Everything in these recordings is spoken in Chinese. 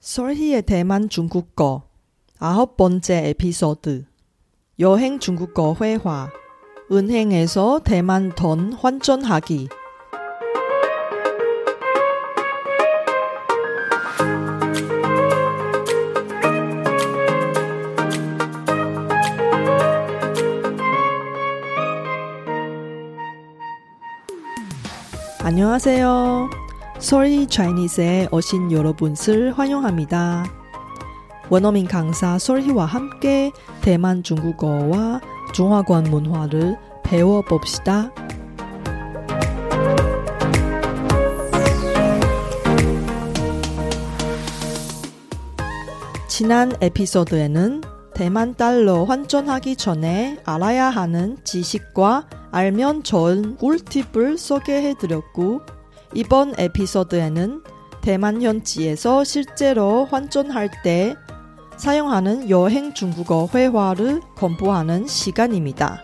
설희의 대만 중국어 아홉 번째 에피소드. 여행 중국어 회화. 은행에서 대만 돈 환전하기. 안녕하세요. Sorry Chinese에 오신 여러분을 환영합니다. 원어민 강사 솔희와 함께 대만 중국어와 중화권 문화를 배워봅시다. 지난 에피소드에는 대만 달러 환전하기 전에 알아야 하는 지식과 알면 좋은 꿀팁을 소개해드렸고 이번 에피소드에는 대만 현지에서 실제로 환전할 때 사용하는 여행 중국어 회화를 공부하는 시간입니다.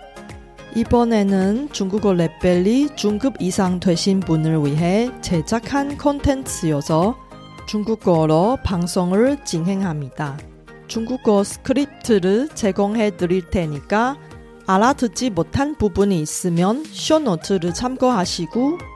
이번에는 중국어 레벨이 중급 이상 되신 분을 위해 제작한 콘텐츠여서 중국어로 방송을 진행합니다. 중국어 스크립트를 제공해 드릴 테니까 알아듣지 못한 부분이 있으면 쇼노트를 참고하시고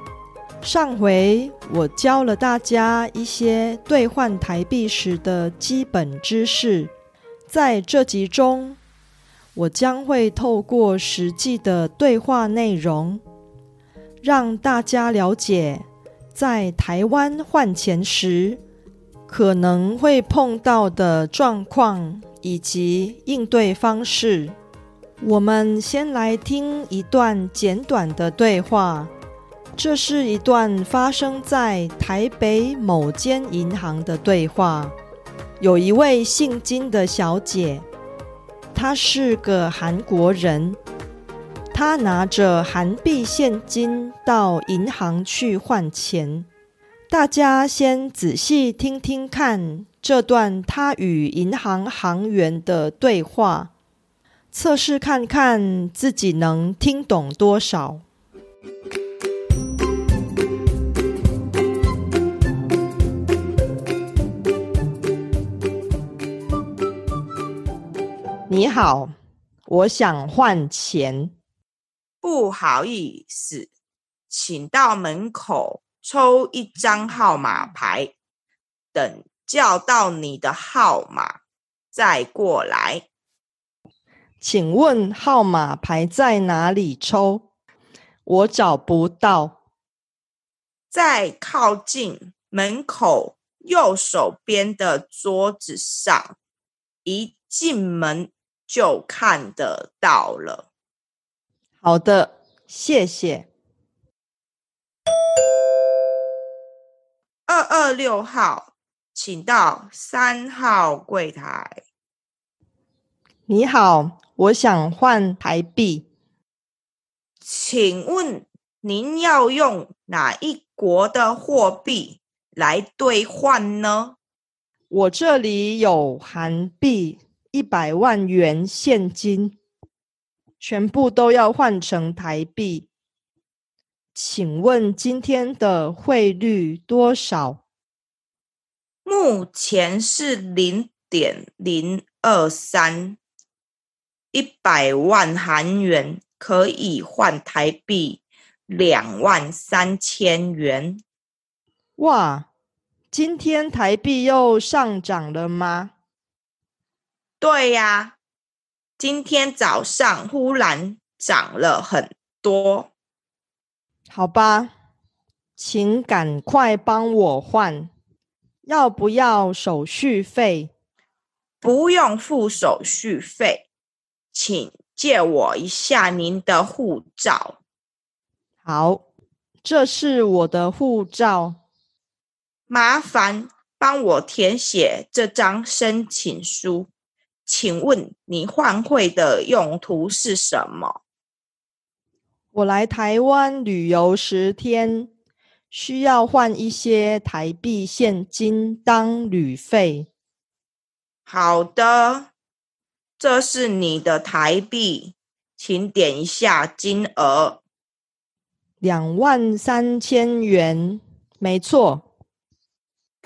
上回我教了大家一些兑换台币时的基本知识，在这集中，我将会透过实际的对话内容，让大家了解在台湾换钱时可能会碰到的状况以及应对方式。我们先来听一段简短的对话。这是一段发生在台北某间银行的对话。有一位姓金的小姐，她是个韩国人，她拿着韩币现金到银行去换钱。大家先仔细听听看这段她与银行行员的对话，测试看看自己能听懂多少。你好，我想换钱。不好意思，请到门口抽一张号码牌，等叫到你的号码再过来。请问号码牌在哪里抽？我找不到。在靠近门口右手边的桌子上，一进门。就看得到了。好的，谢谢。二二六号，请到三号柜台。你好，我想换台币，请问您要用哪一国的货币来兑换呢？我这里有韩币。一百万元现金，全部都要换成台币。请问今天的汇率多少？目前是零点零二三，一百万韩元可以换台币两万三千元。哇，今天台币又上涨了吗？对呀，今天早上忽然涨了很多。好吧，请赶快帮我换。要不要手续费？不用付手续费，请借我一下您的护照。好，这是我的护照。麻烦帮我填写这张申请书。请问你换汇的用途是什么？我来台湾旅游十天，需要换一些台币现金当旅费。好的，这是你的台币，请点一下金额。两万三千元，没错。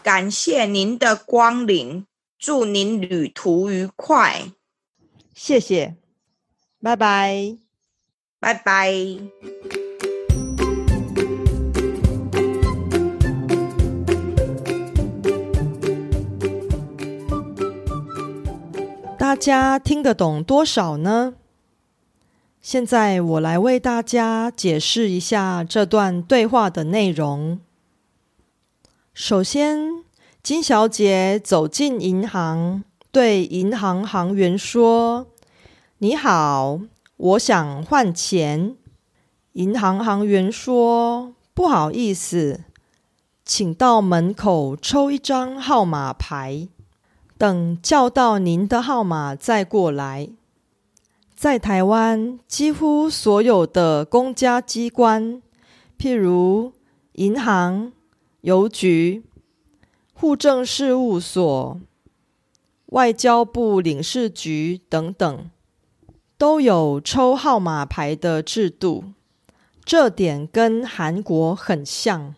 感谢您的光临，祝您旅途愉快。谢谢，拜拜。拜拜。大家听得懂多少呢？现在我来为大家解释一下这段对话的内容。首先，金小姐走进银行，对银行行员说：“你好。”我想换钱，银行行员说：“不好意思，请到门口抽一张号码牌，等叫到您的号码再过来。”在台湾，几乎所有的公家机关，譬如银行、邮局、户政事务所、外交部领事局等等。都有抽号码牌的制度，这点跟韩国很像。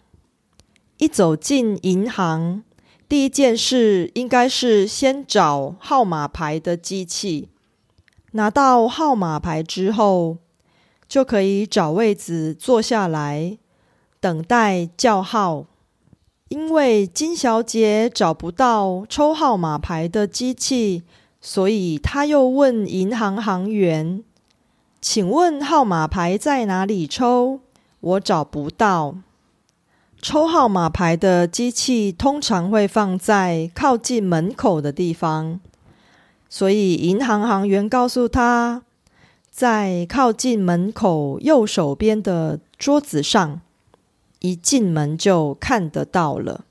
一走进银行，第一件事应该是先找号码牌的机器。拿到号码牌之后，就可以找位子坐下来等待叫号。因为金小姐找不到抽号码牌的机器。所以她又问银行行员：“请问号码牌在哪里抽？我找不到。抽号码牌的机器通常会放在靠近门口的地方。所以银行行员告诉他，在靠近门口右手边的桌子上，一进门就看得到了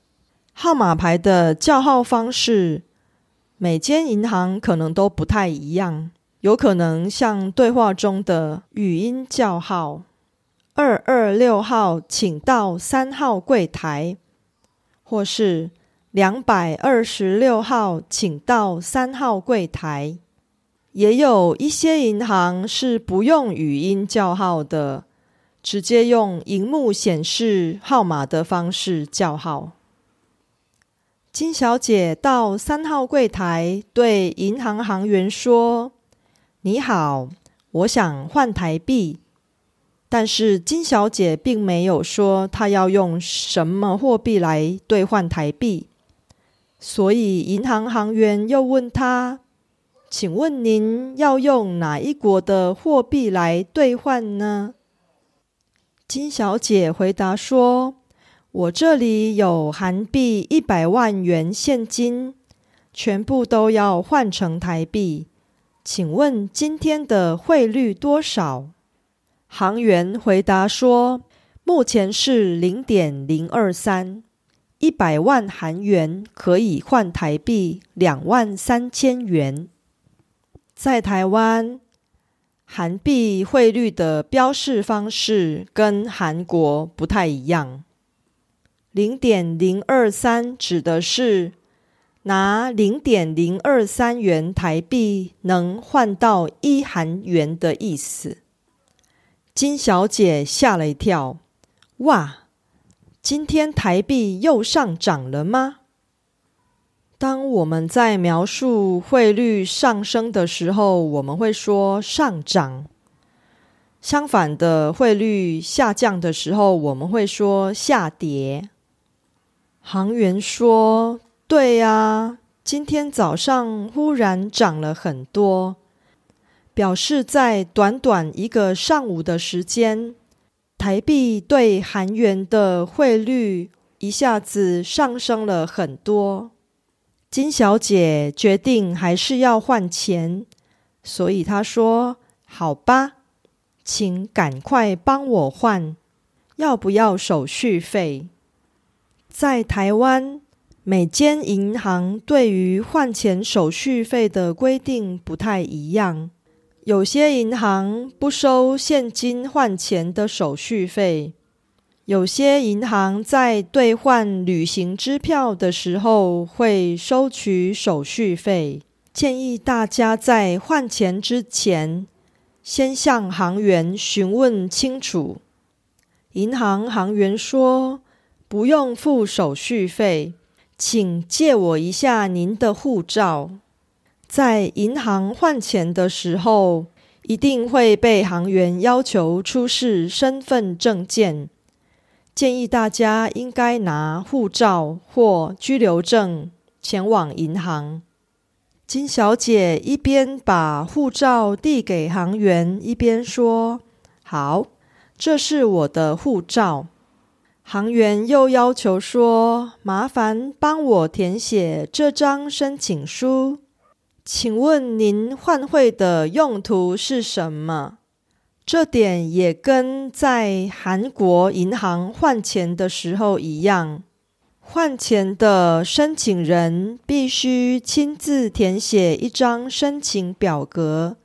号码牌的叫号方式。”每间银行可能都不太一样，有可能像对话中的语音叫号：“二二六号，请到三号柜台。”或是“两百二十六号，请到三号柜台。”也有一些银行是不用语音叫号的，直接用荧幕显示号码的方式叫号。金小姐到三号柜台，对银行行员说：“你好，我想换台币。”但是金小姐并没有说她要用什么货币来兑换台币，所以银行行员又问她：“请问您要用哪一国的货币来兑换呢？”金小姐回答说。我这里有韩币一百万元现金，全部都要换成台币。请问今天的汇率多少？行员回答说：“目前是零点零二三，一百万韩元可以换台币两万三千元。”在台湾，韩币汇率的标示方式跟韩国不太一样。零点零二三指的是拿零点零二三元台币能换到一韩元的意思。金小姐吓了一跳，哇，今天台币又上涨了吗？当我们在描述汇率上升的时候，我们会说上涨；相反的，汇率下降的时候，我们会说下跌。行员说：“对呀，今天早上忽然涨了很多，表示在短短一个上午的时间，台币对韩元的汇率一下子上升了很多。金小姐决定还是要换钱，所以她说：‘好吧，请赶快帮我换，要不要手续费？’”在台湾，每间银行对于换钱手续费的规定不太一样，有些银行不收现金换钱的手续费，有些银行在兑换旅行支票的时候会收取手续费。建议大家在换钱之前，先向行员询问清楚。银行行员说：“不用付手续费。”请借我一下您的护照。在银行换钱的时候，一定会被行员要求出示身份证件。建议大家应该拿护照或居留证前往银行。金小姐一边把护照递给行员，一边说：“好，这是我的护照。”行员又要求说：“麻烦帮我填写这张申请书，请问您换汇的用途是什么？”这点也跟在韩国银行换钱的时候一样，换钱的申请人必须亲自填写一张申请表格，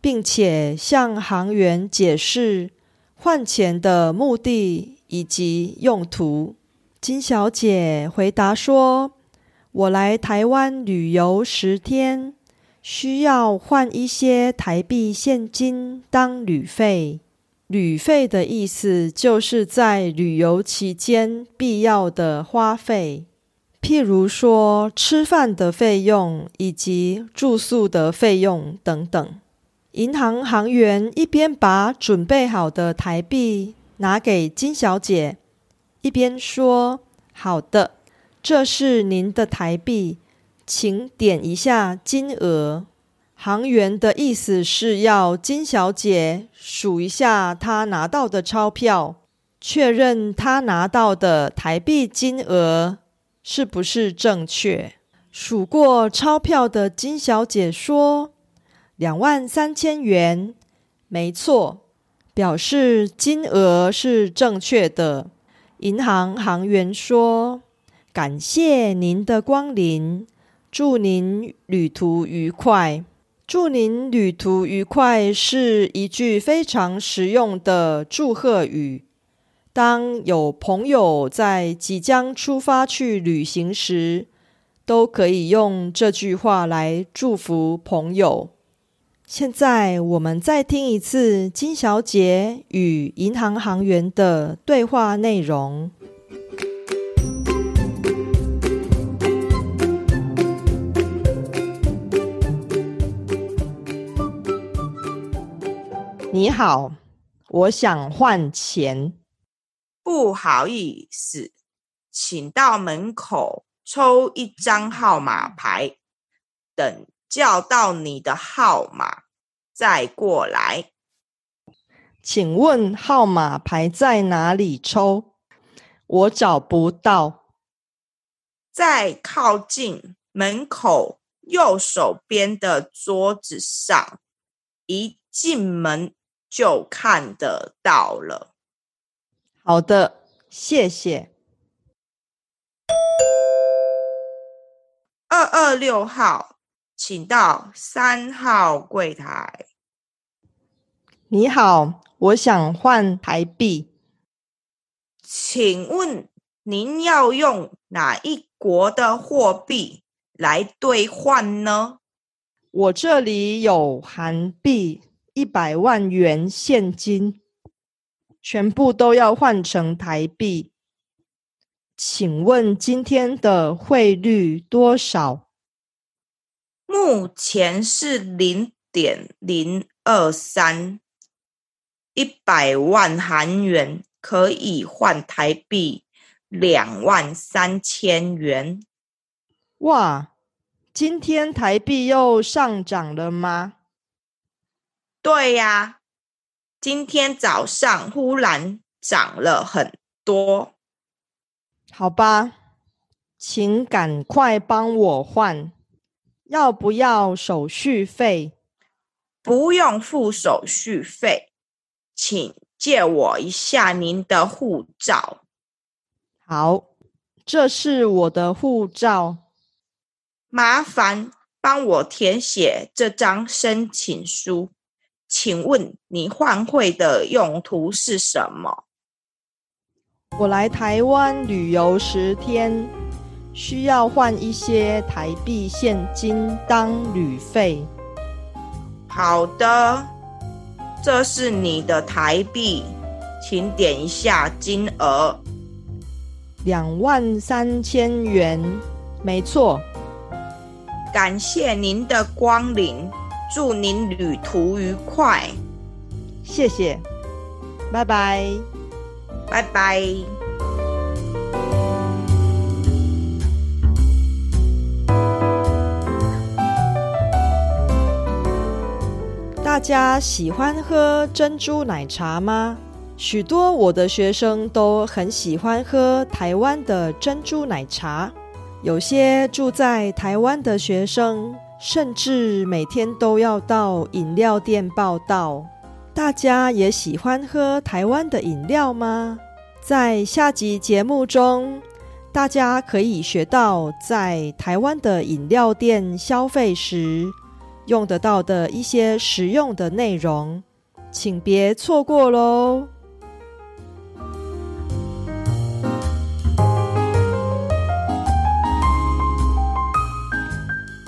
并且向行员解释换钱的目的。以及用途，金小姐回答说：“我来台湾旅游十天，需要换一些台币现金当旅费。旅费的意思就是在旅游期间必要的花费，譬如说吃饭的费用以及住宿的费用等等。”银行行员一边把准备好的台币。拿给金小姐，一边说：“好的，这是您的台币，请点一下金额。”行员的意思是要金小姐数一下她拿到的钞票，确认她拿到的台币金额是不是正确。数过钞票的金小姐说：“两万三千元，没错。”表示金额是正确的。银行行员说：“感谢您的光临，祝您旅途愉快。”“祝您旅途愉快”是一句非常实用的祝贺语。当有朋友在即将出发去旅行时，都可以用这句话来祝福朋友。现在我们再听一次金小姐与银行行员的对话内容。你好，我想换钱。不好意思，请到门口抽一张号码牌，等。叫到你的号码，再过来。请问号码牌在哪里抽？我找不到。在靠近门口右手边的桌子上，一进门就看得到了。好的，谢谢。二二六号。请到三号柜台。你好，我想换台币，请问您要用哪一国的货币来兑换呢？我这里有韩币一百万元现金，全部都要换成台币。请问今天的汇率多少？目前是零点零二三，一百万韩元可以换台币两万三千元。哇，今天台币又上涨了吗？对呀，今天早上忽然涨了很多。好吧，请赶快帮我换。要不要手续费？不用付手续费，请借我一下您的护照。好，这是我的护照。麻烦帮我填写这张申请书。请问你换汇的用途是什么？我来台湾旅游十天，需要换一些台币现金当旅费。好的，这是你的台币，请点一下金额。两万三千元，没错。感谢您的光临。祝您旅途愉快，谢谢，拜拜，拜拜。大家喜欢喝珍珠奶茶吗？许多我的学生都很喜欢喝台湾的珍珠奶茶，有些住在台湾的学生。甚至每天都要到饮料店报道。大家也喜欢喝台湾的饮料吗？在下集节目中，大家可以学到在台湾的饮料店消费时用得到的一些实用的内容，请别错过喽！